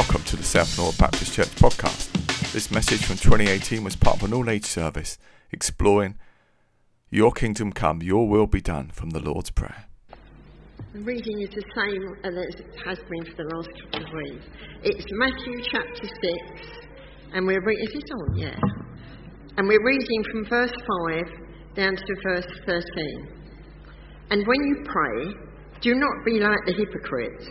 Welcome to the South Norwood Baptist Church podcast. This message from 2018 was part of an all age service exploring Your Kingdom Come, Your Will Be Done from the Lord's Prayer. The reading is the same as it has been for the last couple of weeks. It's Matthew chapter 6, and we're reading. Is it on? Yeah. And we're reading from verse 5 down to verse 13. And when you pray, do not be like the hypocrites,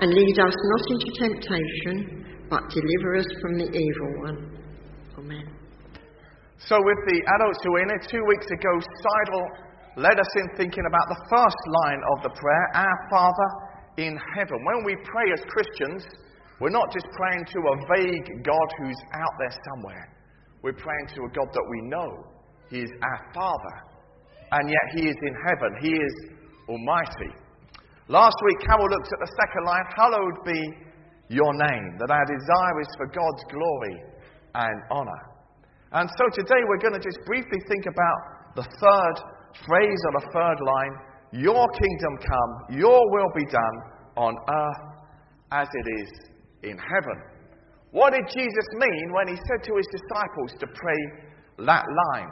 And lead us not into temptation, but deliver us from the evil one. Amen. So, with the adults who were in it, two weeks ago, Seidel led us in thinking about the first line of the prayer, Our Father in heaven. When we pray as Christians, we're not just praying to a vague God who's out there somewhere. We're praying to a God that we know. He is our Father. And yet He is in heaven. He is Almighty. Last week, Carol looked at the second line Hallowed be your name, that our desire is for God's glory and honour. And so today we're going to just briefly think about the third phrase of the third line Your kingdom come, your will be done on earth as it is in heaven. What did Jesus mean when he said to his disciples to pray that line?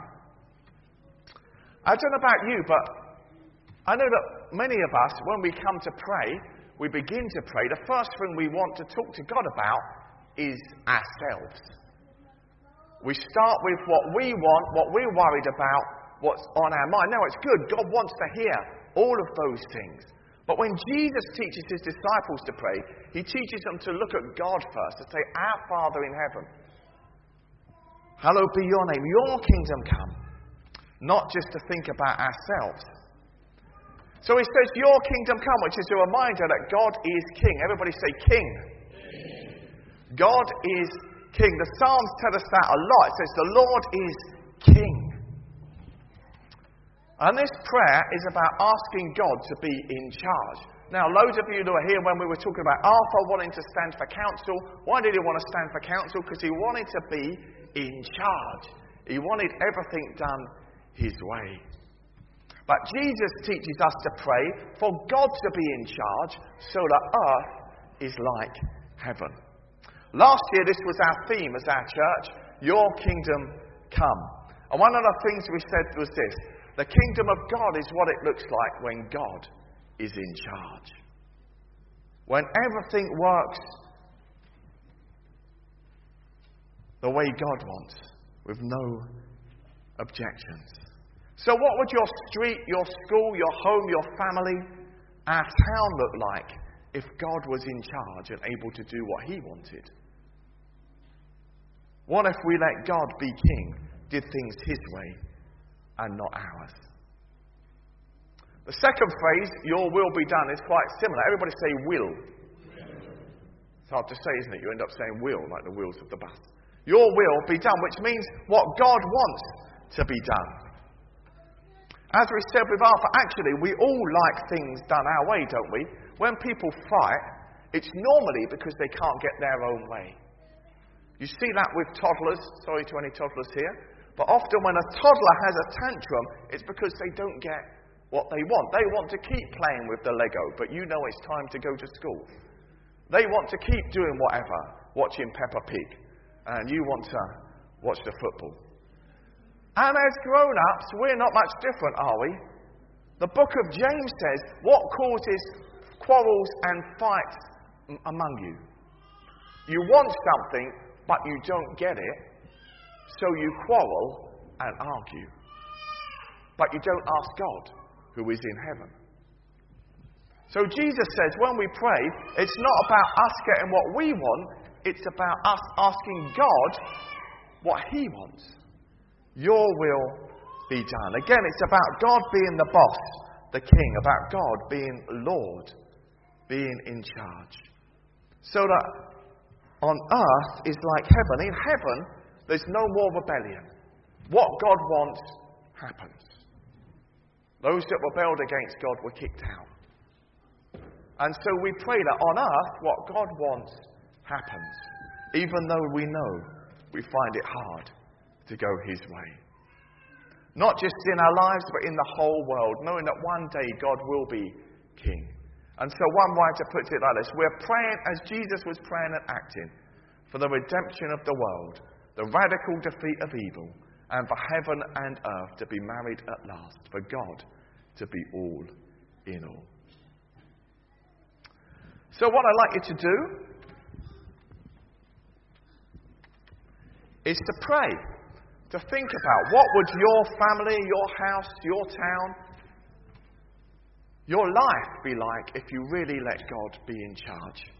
I don't know about you, but I know that many of us, when we come to pray, we begin to pray, the first thing we want to talk to God about is ourselves. We start with what we want, what we're worried about, what's on our mind. Now, it's good. God wants to hear all of those things. But when Jesus teaches his disciples to pray, he teaches them to look at God first, to say, Our Father in heaven, hallowed be your name, your kingdom come. Not just to think about ourselves. So he says, Your kingdom come, which is a reminder that God is king. Everybody say, King. king. God is king. The Psalms tell us that a lot. It says, The Lord is king. And this prayer is about asking God to be in charge. Now, loads of you that were here when we were talking about Arthur wanting to stand for council. Why did he want to stand for council? Because he wanted to be in charge. He wanted everything done his way. But Jesus teaches us to pray for God to be in charge so that earth is like heaven. Last year, this was our theme as our church Your kingdom come. And one of the things we said was this the kingdom of God is what it looks like when God is in charge. When everything works the way God wants, with no objections. So, what would your street, your school, your home, your family, our town look like if God was in charge and able to do what He wanted? What if we let God be king, did things His way and not ours? The second phrase, your will be done, is quite similar. Everybody say will. It's hard to say, isn't it? You end up saying will, like the wheels of the bus. Your will be done, which means what God wants to be done. As we said with Arthur, actually, we all like things done our way, don't we? When people fight, it's normally because they can't get their own way. You see that with toddlers. Sorry to any toddlers here. But often when a toddler has a tantrum, it's because they don't get what they want. They want to keep playing with the Lego, but you know it's time to go to school. They want to keep doing whatever, watching Peppa Pig, and you want to watch the football. And as grown ups, we're not much different, are we? The book of James says, What causes quarrels and fights among you? You want something, but you don't get it. So you quarrel and argue. But you don't ask God, who is in heaven. So Jesus says when we pray, it's not about us getting what we want, it's about us asking God what He wants. Your will be done. Again, it's about God being the boss, the king, about God being Lord, being in charge. So that on earth is like heaven. In heaven, there's no more rebellion. What God wants happens. Those that rebelled against God were kicked out. And so we pray that on earth, what God wants happens, even though we know we find it hard to go His way. Not just in our lives, but in the whole world, knowing that one day God will be King. And so one writer puts it like this We're praying as Jesus was praying and acting for the redemption of the world, the radical defeat of evil, and for heaven and earth to be married at last, for God to be all in all. So, what I'd like you to do is to pray, to think about what would your family, your house, your town, your life be like if you really let God be in charge.